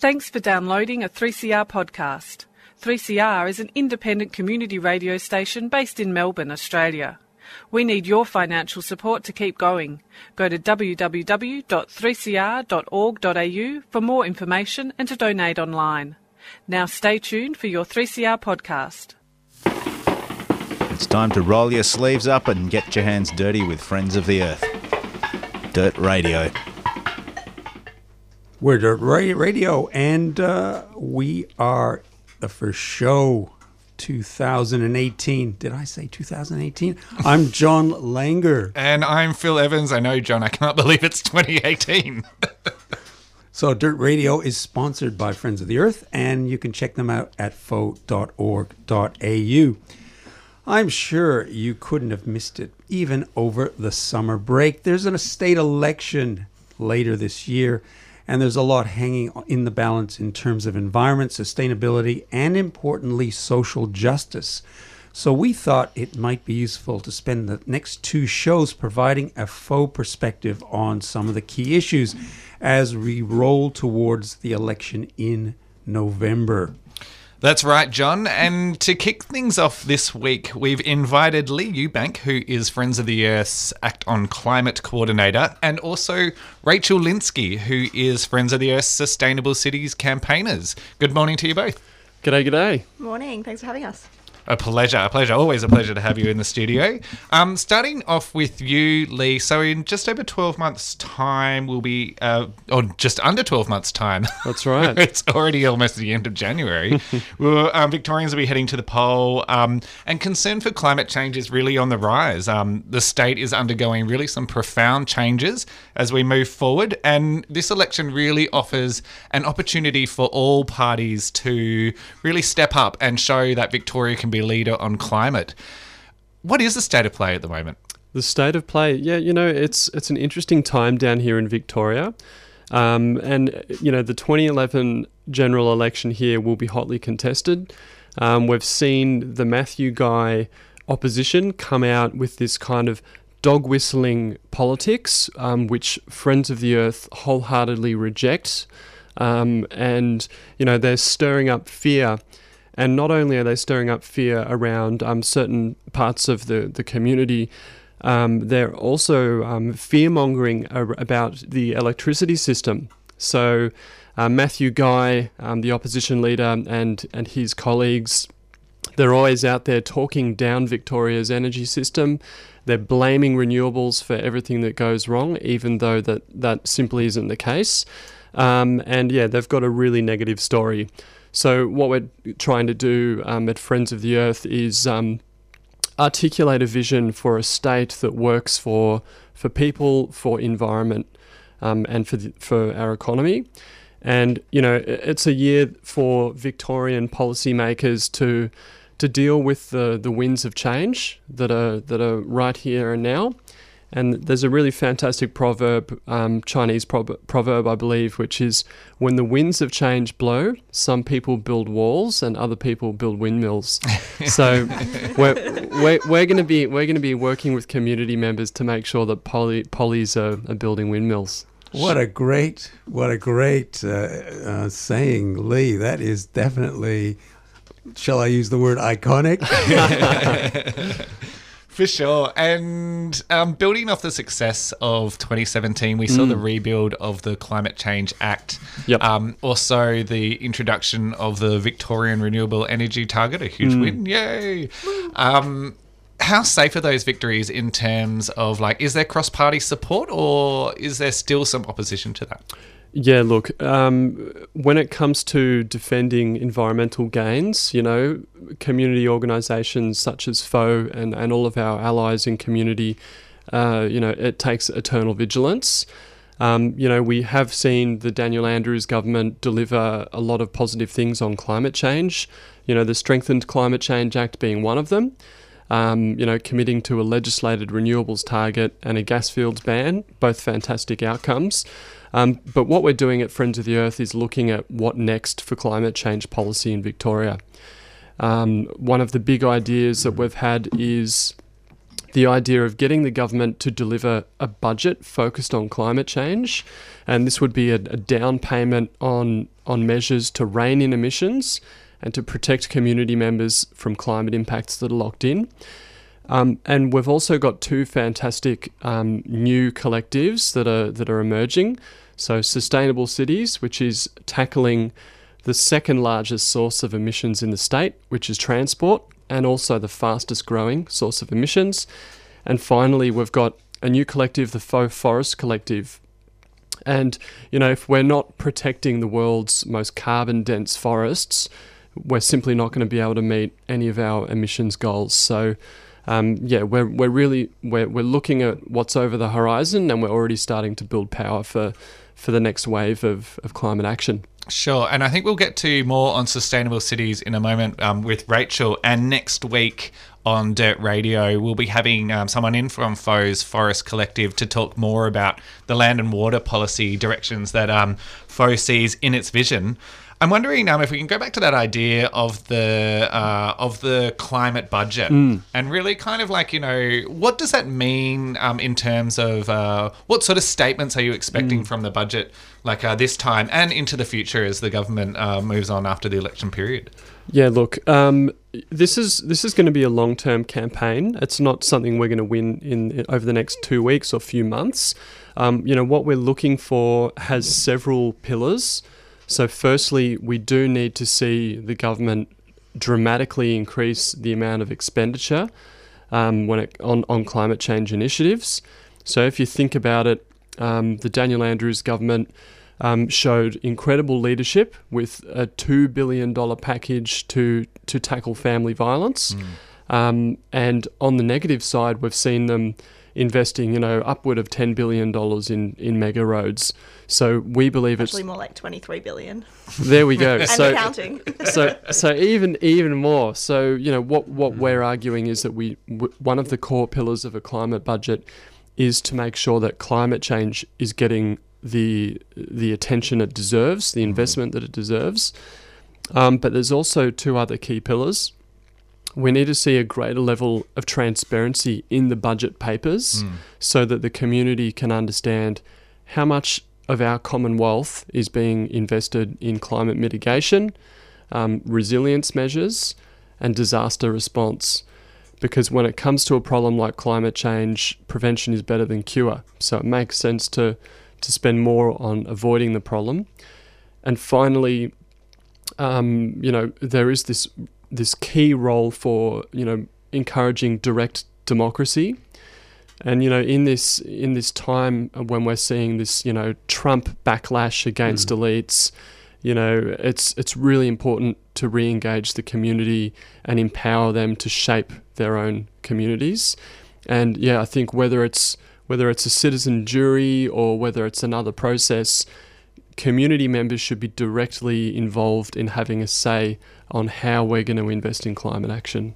Thanks for downloading a 3CR podcast. 3CR is an independent community radio station based in Melbourne, Australia. We need your financial support to keep going. Go to www.3cr.org.au for more information and to donate online. Now stay tuned for your 3CR podcast. It's time to roll your sleeves up and get your hands dirty with Friends of the Earth. Dirt Radio. We're Dirt Radio, and uh, we are the first show 2018. Did I say 2018? I'm John Langer. And I'm Phil Evans. I know, John, I can't believe it's 2018. So, Dirt Radio is sponsored by Friends of the Earth, and you can check them out at foe.org.au. I'm sure you couldn't have missed it, even over the summer break. There's a state election later this year, and there's a lot hanging in the balance in terms of environment, sustainability, and importantly, social justice. So we thought it might be useful to spend the next two shows providing a FoE perspective on some of the key issues as we roll towards the election in November. That's right, John. And to kick things off this week, we've invited Leigh Ewbank, who is Friends of the Earth's Act on Climate Coordinator, and also Rachel Linsky, who is Friends of the Earth's Sustainable Cities Campaigners. Good morning to you both. G'day, g'day. Morning. Thanks for having us. A pleasure, a pleasure. Always a pleasure to have you in the studio. Um, starting off with you, Leigh. So, in just over 12 months' time, we'll be, uh, or just under 12 months' time. That's right. it's already almost the end of January. well, um, Victorians will be heading to the poll, um, and concern for climate change is really on the rise. Um, the state is undergoing really some profound changes as we move forward, and this election really offers an opportunity for all parties to really step up and show that Victoria can be leader on climate. What is the state of play at the moment? The state of play, yeah, you know, it's it's an interesting time down here in Victoria, um, and you know, the 2011 general election here will be hotly contested. Um, we've seen the Matthew Guy opposition come out with this kind of dog whistling politics, um, which Friends of the Earth wholeheartedly reject, um, and you know, they're stirring up fear. And not only are they stirring up fear around um, certain parts of the, the community, um, they're also um, fear mongering about the electricity system. So, uh, Matthew Guy, um, the opposition leader, and, and his colleagues, they're always out there talking down Victoria's energy system. They're blaming renewables for everything that goes wrong, even though that, that simply isn't the case. Um, and yeah, they've got a really negative story. So, what we're trying to do um, at Friends of the Earth is um, articulate a vision for a state that works for for people, for environment, um, and for the, for our economy. And you know, it's a year for Victorian policymakers to to deal with the, the winds of change that are that are right here and now. And there's a really fantastic proverb, um, Chinese proverb, proverb, I believe, which is when the winds of change blow, some people build walls and other people build windmills. so we're, we're, we're going to be we're going to be working with community members to make sure that poly, polys are, are building windmills. What a great, what a great uh, uh, saying, Leigh. That is definitely, shall I use the word iconic? For sure. And um, building off the success of 2017, we saw the rebuild of the Climate Change Act. Yep. Um, also, the introduction of the Victorian Renewable Energy Target, a huge win. Yay. Um, how safe are those victories in terms of like, is there cross party support or is there still some opposition to that? Yeah, look, um, when it comes to defending environmental gains, you know, community organisations such as FoE and, and all of our allies in community, uh, you know, it takes eternal vigilance. Um, you know, we have seen the Daniel Andrews government deliver a lot of positive things on climate change. You know, the Strengthened Climate Change Act being one of them. Um, you know, committing to a legislated renewables target and a gas fields ban, both fantastic outcomes. Um, but what we're doing at Friends of the Earth is looking at what next for climate change policy in Victoria. Um, one of the big ideas that we've had is the idea of getting the government to deliver a budget focused on climate change, and this would be a, a down payment on on measures to rein in emissions and to protect community members from climate impacts that are locked in. Um, and we've also got two fantastic um, new collectives that are that are emerging. So, Sustainable Cities, which is tackling the second largest source of emissions in the state, which is transport, and also the fastest growing source of emissions. And finally, we've got a new collective, the FoE Forest Collective. And, you know, if we're not protecting the world's most carbon dense forests, we're simply not going to be able to meet any of our emissions goals. So, um, yeah, we're, we're really we're, we're looking at what's over the horizon and we're already starting to build power for, for the next wave of, of climate action. Sure, and I think we'll get to more on sustainable cities in a moment um, with Rachel. And next week on Dirt Radio, we'll be having um, someone in from FoE's Forest Collective to talk more about the land and water policy directions that um, FoE sees in its vision. I'm wondering um, if we can go back to that idea of the uh, of the climate budget Mm. and really kind of like you know what does that mean um, in terms of uh, what sort of statements are you Mm. expecting from the budget like uh, this time and into the future as the government uh, moves on after the election period. Yeah, look, um, this is this is going to be a long term campaign. It's not something we're going to win in, in over the next two weeks or few months. Um, you know what we're looking for has several pillars. So, firstly, we do need to see the government dramatically increase the amount of expenditure um, when it, on on climate change initiatives. So, if you think about it, um, the Daniel Andrews government um, showed incredible leadership with a two billion dollar package to to tackle family violence. Um, and on the negative side, we've seen them investing, you know, upward of ten billion dollars in in mega roads. So we believe Actually, it's more like 23 billion. there. We go. And so counting. so so even even more. So you know what what we're arguing is that we w- one of the core pillars of a climate budget is to make sure that climate change is getting the the attention it deserves, the investment that it deserves. Um, but there's also two other key pillars. We need to see a greater level of transparency in the budget papers so that the community can understand how much of our commonwealth is being invested in climate mitigation, um, resilience measures, and disaster response. Because when it comes to a problem like climate change, prevention is better than cure. So it makes sense to, to spend more on avoiding the problem. And finally, um, you know, there is this this key role for you know encouraging direct democracy. And you know, in this in this time when we're seeing this, you know, Trump backlash against hmm. elites, you know, it's it's really important to re-engage the community and empower them to shape their own communities. And yeah, I think whether it's whether it's a citizen jury or whether it's another process, community members should be directly involved in having a say on how we're going to invest in climate action.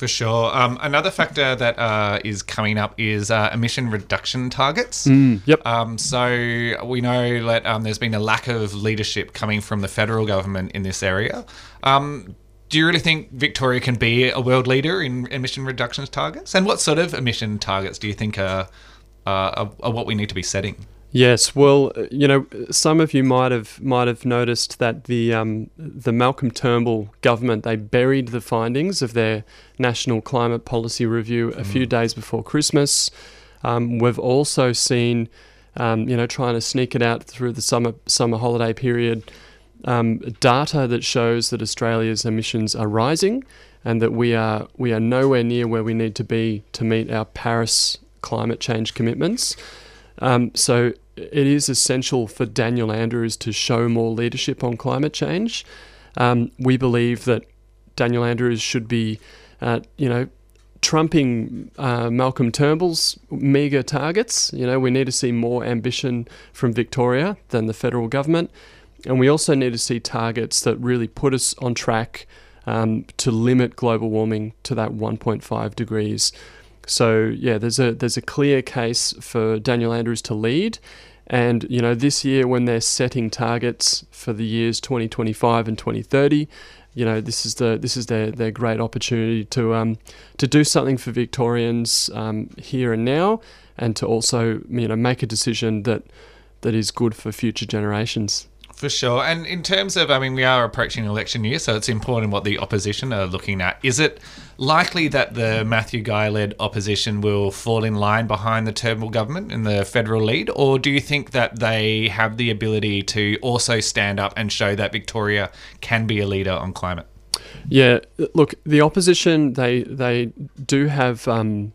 For sure. Um, another factor that uh, is coming up is uh, emission reduction targets. Yep. Um, so we know that um, there's been a lack of leadership coming from the federal government in this area. Um, do you really think Victoria can be a world leader in emission reductions targets? And what sort of emission targets do you think are, are, are, are what we need to be setting? Yes, well, uh, you know, some of you might have might have noticed that the um, the Malcolm Turnbull government they buried the findings of their national climate policy review a few days before Christmas. Um, we've also seen, um, you know, trying to sneak it out through the summer summer holiday period, um, data that shows that Australia's emissions are rising, and that we are we are nowhere near where we need to be to meet our Paris climate change commitments. Um, so it is essential for Daniel Andrews to show more leadership on climate change. Um, we believe that Daniel Andrews should be, uh, you know, trumping uh, Malcolm Turnbull's meagre targets. You know, we need to see more ambition from Victoria than the federal government, and we also need to see targets that really put us on track um, to limit global warming to that 1.5 degrees. So yeah, there's a there's a clear case for Daniel Andrews to lead, And you know, this year when they're setting targets for the years 2025 and 2030, you know, this is the this is their, their great opportunity to um, to do something for Victorians um, here and now, and to also you know make a decision that that is good for future generations. For sure. And in terms of, I mean, we are approaching election year, so it's important what the opposition are looking at. Is it likely that the Matthew Guy led opposition will fall in line behind the Turnbull government in the federal lead? Or do you think that they have the ability to also stand up and show that Victoria can be a leader on climate? Yeah, look, the opposition, they, they do have. Um,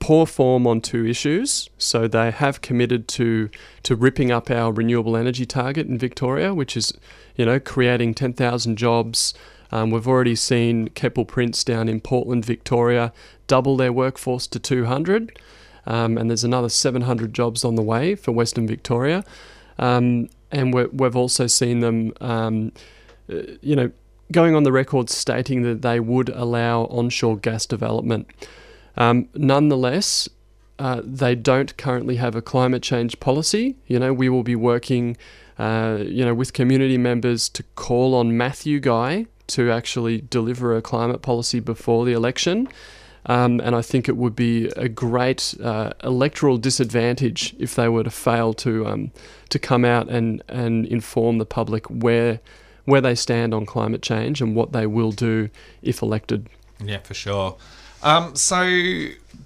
poor form on two issues. So they have committed to to ripping up our renewable energy target in Victoria, which is, you know, creating 10,000 jobs. Um, we've already seen Keppel Prince down in Portland, Victoria, double their workforce to 200. Um, and there's another 700 jobs on the way for Western Victoria. Um, and we have also seen them, um, uh, you know, going on the record stating that they would allow onshore gas development. Um, nonetheless, uh, they don't currently have a climate change policy. You know, we will be working, uh, you know, with community members to call on Matthew Guy to actually deliver a climate policy before the election. Um, and I think it would be a great uh, electoral disadvantage if they were to fail to um, to come out and, and inform the public where where they stand on climate change and what they will do if elected. Yeah, for sure. Um, so,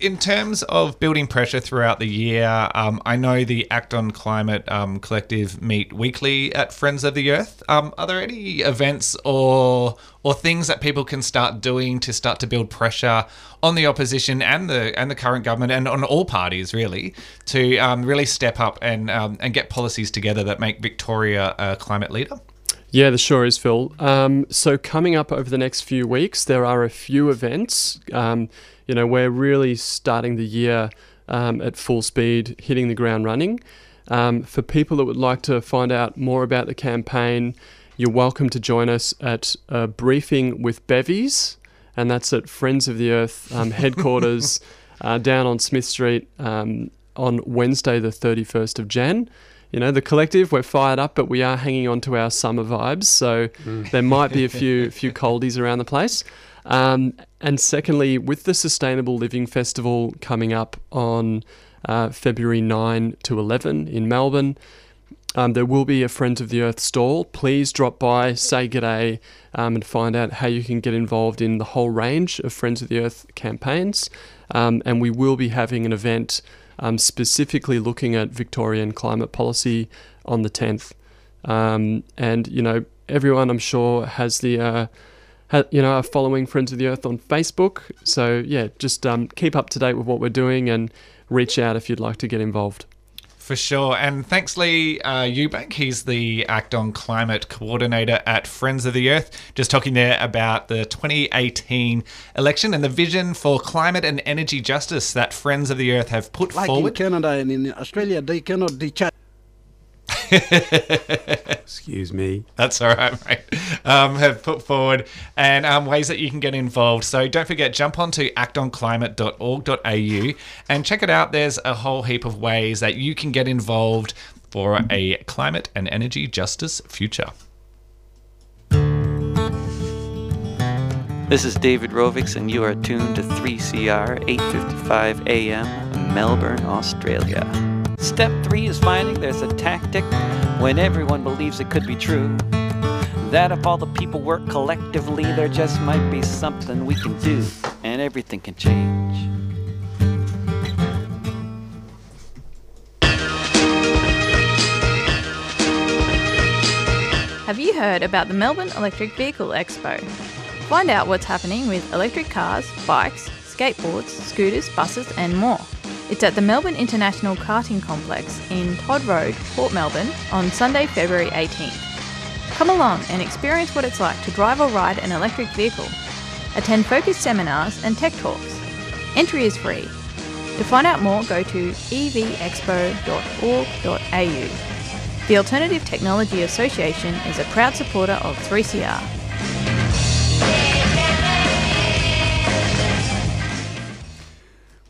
in terms of building pressure throughout the year, um, I know the Act on Climate um, collective meet weekly at Friends of the Earth. Um, are there any events or or things that people can start doing to start to build pressure on the opposition and the and the current government and on all parties really to um, really step up and um, and get policies together that make Victoria a climate leader? Yeah, the sure is, Phil. Um, so coming up over the next few weeks, there are a few events. Um, you know, we're really starting the year um, at full speed, hitting the ground running. Um, for people that would like to find out more about the campaign, you're welcome to join us at a briefing with Bevies, and that's at Friends of the Earth um, headquarters uh, down on Smith Street um, on Wednesday, the 31st of Jan you know, the collective, we're fired up, but we are hanging on to our summer vibes. So mm. there might be a few few coldies around the place. Um, and secondly, with the Sustainable Living Festival coming up on uh, February 9 to 11 in Melbourne, um, there will be a Friends of the Earth stall. Please drop by, say g'day, um, and find out how you can get involved in the whole range of Friends of the Earth campaigns. Um, and we will be having an event um, specifically looking at Victorian climate policy on the 10th. Um, and, you know, everyone I'm sure has the, uh, ha- you know, are following Friends of the Earth on Facebook. So, yeah, just um, keep up to date with what we're doing and reach out if you'd like to get involved. For sure. And thanks, Leigh uh, Ewbank. He's the Act on Climate Coordinator at Friends of the Earth. Just talking there about the 2018 election and the vision for climate and energy justice that Friends of the Earth have put like forward. in Canada and in Australia, they cannot detach Excuse me. That's all right, mate. Um, have put forward and um, ways that you can get involved. So don't forget, jump onto actonclimate.org.au and check it out. There's a whole heap of ways that you can get involved for a climate and energy justice future. This is David Rovics, and you are tuned to 3CR 855 AM, Melbourne, Australia. Step three is finding there's a tactic when everyone believes it could be true. That if all the people work collectively, there just might be something we can do, and everything can change. Have you heard about the Melbourne Electric Vehicle Expo? Find out what's happening with electric cars, bikes, skateboards, scooters, buses, and more. It's at the Melbourne International Karting Complex in Todd Road, Port Melbourne on Sunday, February 18th. Come along and experience what it's like to drive or ride an electric vehicle. Attend focused seminars and tech talks. Entry is free. To find out more, go to evexpo.org.au. The Alternative Technology Association is a proud supporter of 3CR.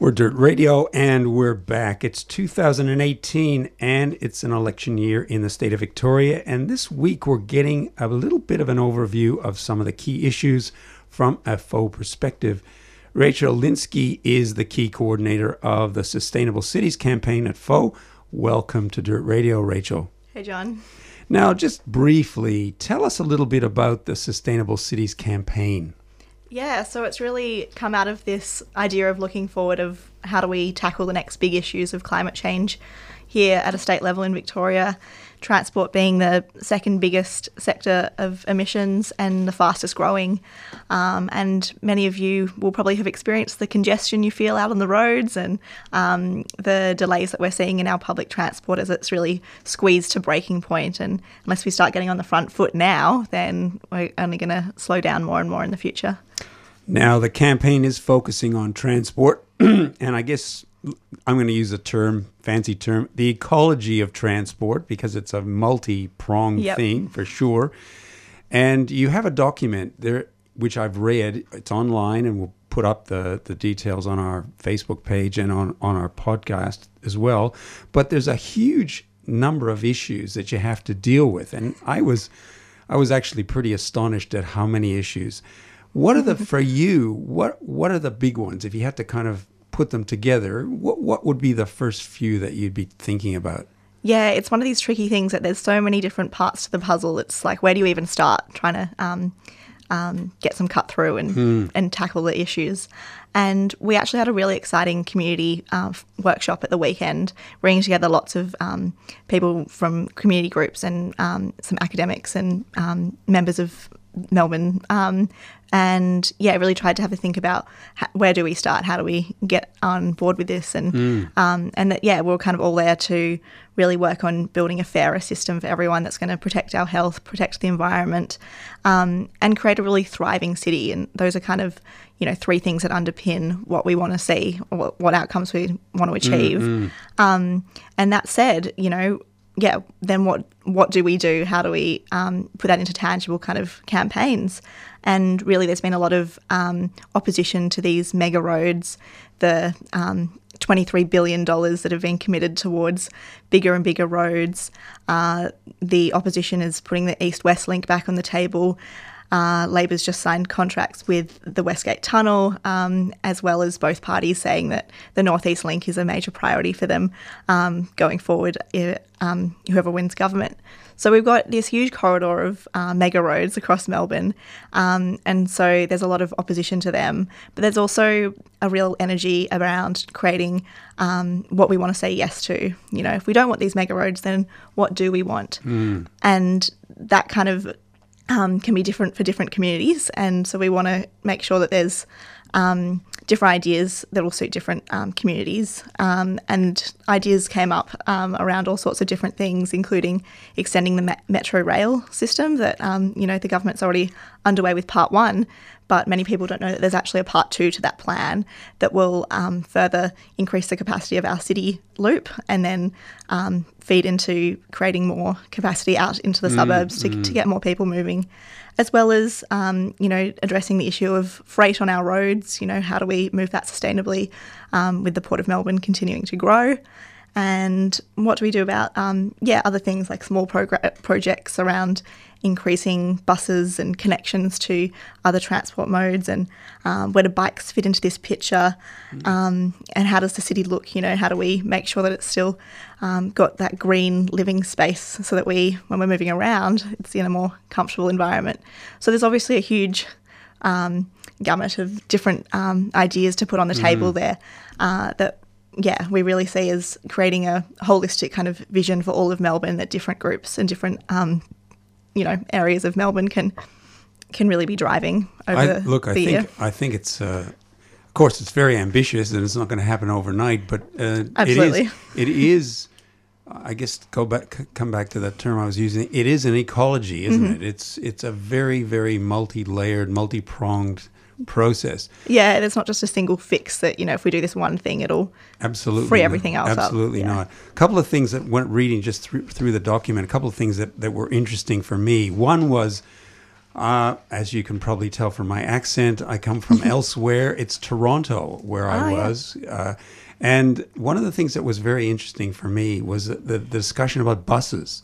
We're Dirt Radio and we're back. It's 2018 and it's an election year in the state of Victoria. And this week we're getting a little bit of an overview of some of the key issues from a FoE perspective. Rachel Linsky is the key coordinator of the Sustainable Cities campaign at FoE. Welcome to Dirt Radio, Rachel. Hey, John. Now, just briefly, tell us a little bit about the Sustainable Cities campaign. Yeah, so it's really come out of this idea of looking forward of how do we tackle the next big issues of climate change here at a state level in Victoria. Transport being the second biggest sector of emissions and the fastest growing. Um, and many of you will probably have experienced the congestion you feel out on the roads and um, the delays that we're seeing in our public transport as it's really squeezed to breaking point. And unless we start getting on the front foot now, then we're only going to slow down more and more in the future. Now, the campaign is focusing on transport, and I guess I'm going to use a term, fancy term, the ecology of transport, because it's a multi pronged Yep. thing for sure. And you have a document there, which I've read. It's online, and we'll put up the, the details on our Facebook page and on, on our podcast as well. But there's a huge number of issues that you have to deal with. And I was I was actually pretty astonished at how many issues. What are the for you? What what are the big ones? If you had to kind of put them together, what what would be the first few that you'd be thinking about? Yeah, it's one of these tricky things that there's so many different parts to the puzzle. It's like, where do you even start trying to um, um, get some cut through and, and tackle the issues? And we actually had a really exciting community uh, workshop at the weekend, bringing together lots of um, people from community groups and um, some academics and um, members of Melbourne. Um, and yeah, really tried to have a think about ha- where do we start? How do we get on board with this? And um, and that yeah, we we're kind of all there to really work on building a fairer system for everyone that's going to protect our health, protect the environment, um, and create a really thriving city. And those are kind of you know three things that underpin what we want to see or what, what outcomes we want to achieve. Um, and that said, you know, yeah, then what what do we do? How do we um, put that into tangible kind of campaigns? And really, there's been a lot of um, opposition to these mega roads, the um, $23 billion that have been committed towards bigger and bigger roads. Uh, the opposition is putting the East West link back on the table. Uh, Labor's just signed contracts with the Westgate Tunnel, um, as well as both parties saying that the Northeast Link is a major priority for them um, going forward, i- um, whoever wins government. So we've got this huge corridor of uh, mega roads across Melbourne, um, and so there's a lot of opposition to them. But there's also a real energy around creating um, what we want to say yes to. You know, if we don't want these mega roads, then what do we want? And that kind of um, can be different for different communities, and so we want to make sure that there's um, different ideas that will suit different um, communities. Um, and ideas came up um, around all sorts of different things, including extending the me- metro rail system. That um, you know the government's already underway with part one, but many people don't know that there's actually a part two to that plan that will um, further increase the capacity of our city loop and then um, feed into creating more capacity out into the suburbs to, to get more people moving, as well as um, you know addressing the issue of freight on our roads. You know how do we move that sustainably um, with the Port of Melbourne continuing to grow. And what do we do about, um, yeah, other things like small progr- projects around increasing buses and connections to other transport modes and um, where do bikes fit into this picture? Um, and how does the city look? You know how do we make sure that it's still um, got that green living space so that we when we're moving around it's in a more comfortable environment? So there's obviously a huge um, gamut of different um, ideas to put on the table there uh, that yeah, we really see as creating a holistic kind of vision for all of Melbourne that different groups and different, um, you know, areas of Melbourne can can really be driving over I, the, look, I think year. I think it's uh, of course it's very ambitious and it's not going to happen overnight, but uh, Absolutely. it is. It is. I guess go back, come back to that term I was using. It is an ecology, isn't Mm-hmm. it? It's it's a very very multi-layered, multi-pronged process. Yeah, there's not just a single fix that you know if we do this one thing it'll Absolutely, free everything else up. Absolutely Yeah. not. A couple of things that went reading just through, through the document. A couple of things that, that were interesting for me. One was Uh, as you can probably tell from my accent, I come from elsewhere. It's Toronto, where I Oh, yeah. was. Uh, and one of the things that was very interesting for me was the, the discussion about buses.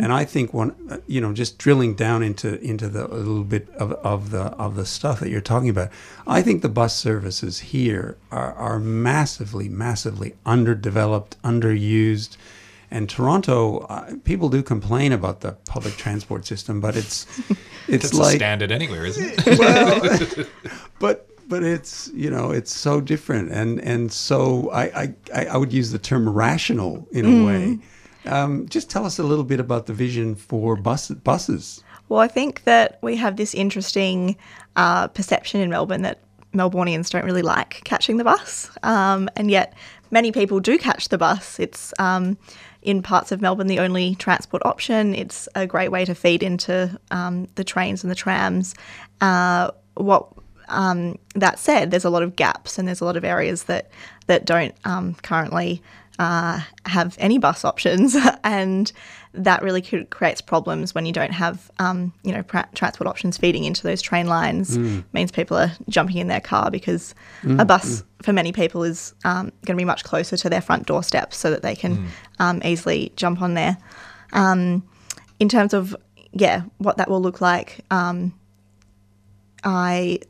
And I think one, uh, you know, just drilling down into into the a little bit of, of the of the stuff that you're talking about, I think the bus services here are, are massively, massively underdeveloped, underused. And Toronto, uh, people do complain about the public transport system, but it's it's It's like a standard anywhere, isn't it? well, but but it's you know it's so different and and so I I, I would use the term rational in a way. Um, just tell us a little bit about the vision for bus, buses. Well, I think that we have this interesting uh, perception in Melbourne that Melbournians don't really like catching the bus, um, and yet many people do catch the bus. It's um, in parts of Melbourne the only transport option. It's a great way to feed into um, the trains and the trams. Uh, what um, that said, there's a lot of gaps and there's a lot of areas that that don't um, currently uh, have any bus options, and that really creates problems when you don't have um, you know transport options feeding into those train lines. Means people are jumping in their car because a bus for many people is um, going to be much closer to their front doorstep, so that they can um, easily jump on there. Um, in terms of yeah, what that will look like. Um, I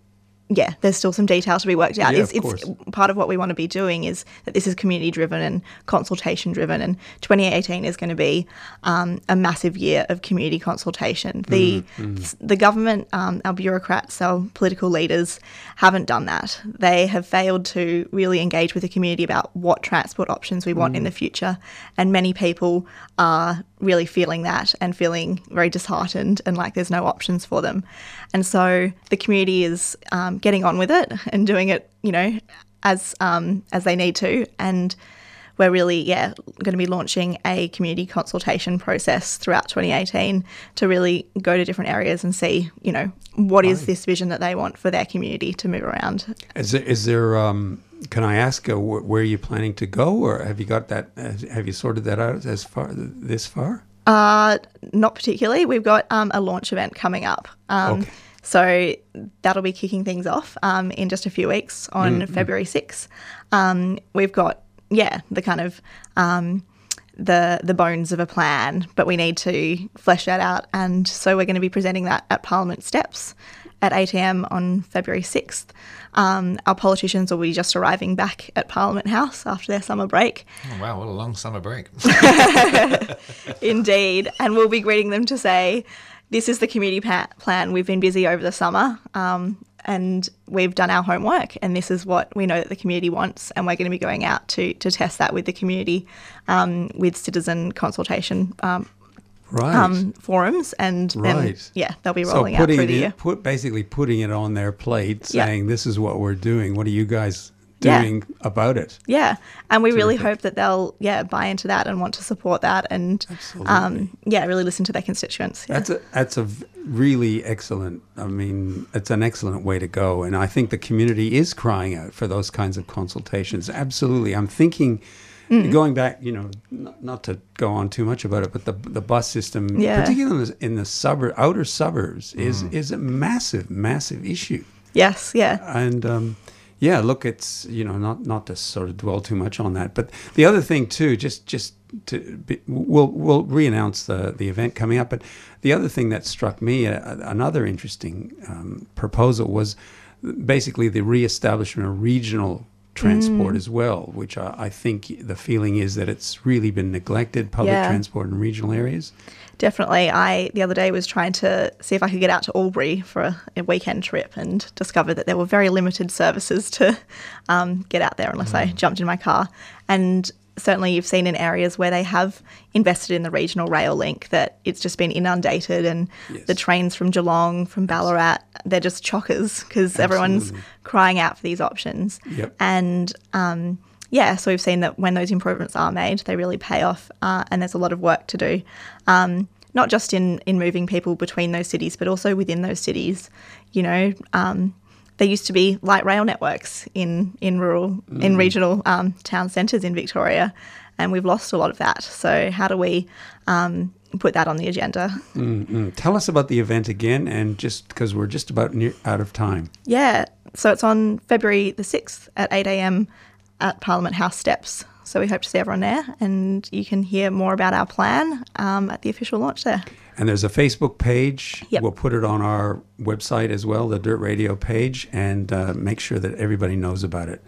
yeah, there's still some detail to be worked out. Yeah, it's, it's part of what we want to be doing is that this is community driven and consultation driven, and 2018 is going to be um, a massive year of community consultation. The Mm-hmm, the government, um, our bureaucrats, our political leaders haven't done that. They have failed to really engage with the community about what transport options we want in Mm. the future, and many people are really feeling that and feeling very disheartened and like there's no options for them. And so the community is um, getting on with it and doing it, you know, as um, as they need to. And we're really, yeah, going to be launching a community consultation process throughout 2018 to really go to different areas and see, you know, what is this vision that they want for their community to move around. Is there, is there um, can I ask uh, wh- where you're planning to go, or have you got that? Have you sorted that out as far this far? Uh, not particularly. We've got um, a launch event coming up. Um, Okay. So that'll be kicking things off um, in just a few weeks on February 6th. Um, we've got, yeah, the kind of um, the the bones of a plan, but we need to flesh that out. And so we're going to be presenting that at Parliament Steps at 8 a.m. on February 6th. Um, our politicians will be just arriving back at Parliament House after their summer break. Oh, wow, what a long summer break. Indeed. And we'll be greeting them to say, this is the community pa- plan. We've been busy over the summer um, and we've done our homework, and this is what we know that the community wants. And we're going to be going out to, to test that with the community um, with citizen consultation um, Right. um, forums. And Right. yeah, they'll be so rolling out through the year. put basically putting it on their plate, Yeah. saying this is what we're doing. What are you guys Yeah. doing about it? Yeah, and we really hope that they'll yeah buy into that and want to support that and um, yeah really listen to their constituents. Yeah. That's a that's a really excellent. I mean, it's an excellent way to go, and I think the community is crying out for those kinds of consultations. Absolutely, I'm thinking. Mm. Going back, you know, not, not to go on too much about it, but the the bus system, Yeah. particularly in the, in the suburb, outer suburbs, is Mm. is a massive, massive issue. yes, yeah. And um, yeah, look, it's you know not not to sort of dwell too much on that, but the other thing too, just just to be, we'll we'll re-announce the the event coming up. But the other thing that struck me, uh, another interesting um, proposal was basically the re-establishment of regional transport Mm. as well, which I, I think the feeling is that it's really been neglected public Yeah. transport in regional areas. Definitely. I the other day was trying to see if I could get out to Albury for a, a weekend trip and discovered that there were very limited services to um, get out there unless I jumped in my car. And certainly you've seen in areas where they have invested in the regional rail link that it's just been inundated and the trains from Geelong, from Ballarat, they're just chockers because everyone's crying out for these options. Yep. And um, yeah, so we've seen that when those improvements are made, they really pay off, uh, and there's a lot of work to do. Um, not just in, in moving people between those cities, but also within those cities. You know, um, there used to be light rail networks in in rural, in regional um, town centres in Victoria, and we've lost a lot of that. So how do we, um, put that on the agenda. Mm, Tell us about the event again, and just because we're just about near, out of time. Yeah, so it's on February the 6th at 8 a.m. at Parliament House steps. So we hope to see everyone there, and you can hear more about our plan um, at the official launch there. And there's a Facebook page. Yep. We'll put it on our website as well, the Dirt Radio page, and uh, make sure that everybody knows about it.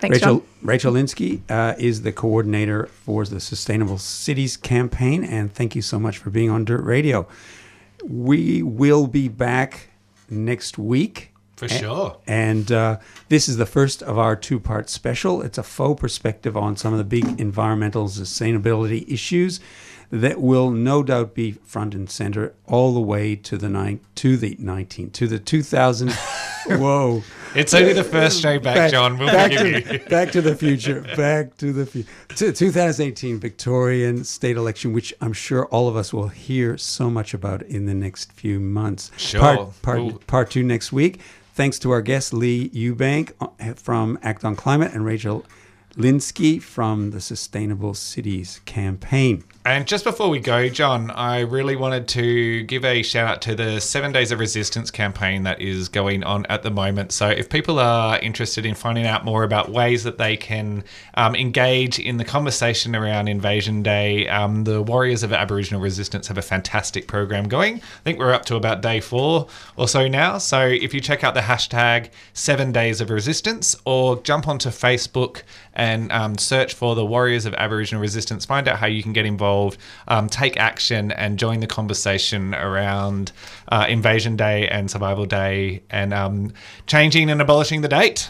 Thanks, Rachel John. Rachel Linsky uh, is the coordinator for the Sustainable Cities campaign, and thank you so much for being on Dirt Radio. We will be back next week. For sure. And uh, this is the first of our two part special. It's a FoE perspective on some of the big environmental sustainability issues that will no doubt be front and center all the way to the nine to the 19 to the 2000 whoa It's only the first show back, John. We'll back, to, back to the future back to the future 2018 victorian state election which i'm sure all of us will hear so much about in the next few months Sure. part, part, part two next week thanks to our guest leigh ewbank uh, from act on climate and rachel linsky from the sustainable cities campaign And just before we go, John, I really wanted to give a shout out to the Seven Days of Resistance campaign that is going on at the moment. So, if people are interested in finding out more about ways that they can um, engage in the conversation around Invasion Day, um, the Warriors of Aboriginal Resistance have a fantastic program going. I think we're up to about day four or so now. So, if you check out the hashtag Seven Days of Resistance or jump onto Facebook and um, search for the Warriors of Aboriginal Resistance, find out how you can get involved, um, take action, and join the conversation around uh, Invasion Day and Survival Day and um, changing and abolishing the date.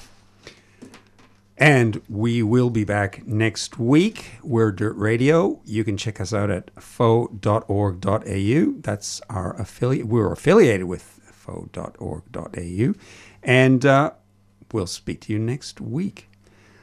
And we will be back next week. We're Dirt Radio. You can check us out at foe.org.au. That's our affiliate. We're affiliated with foe.org.au. And uh, we'll speak to you next week.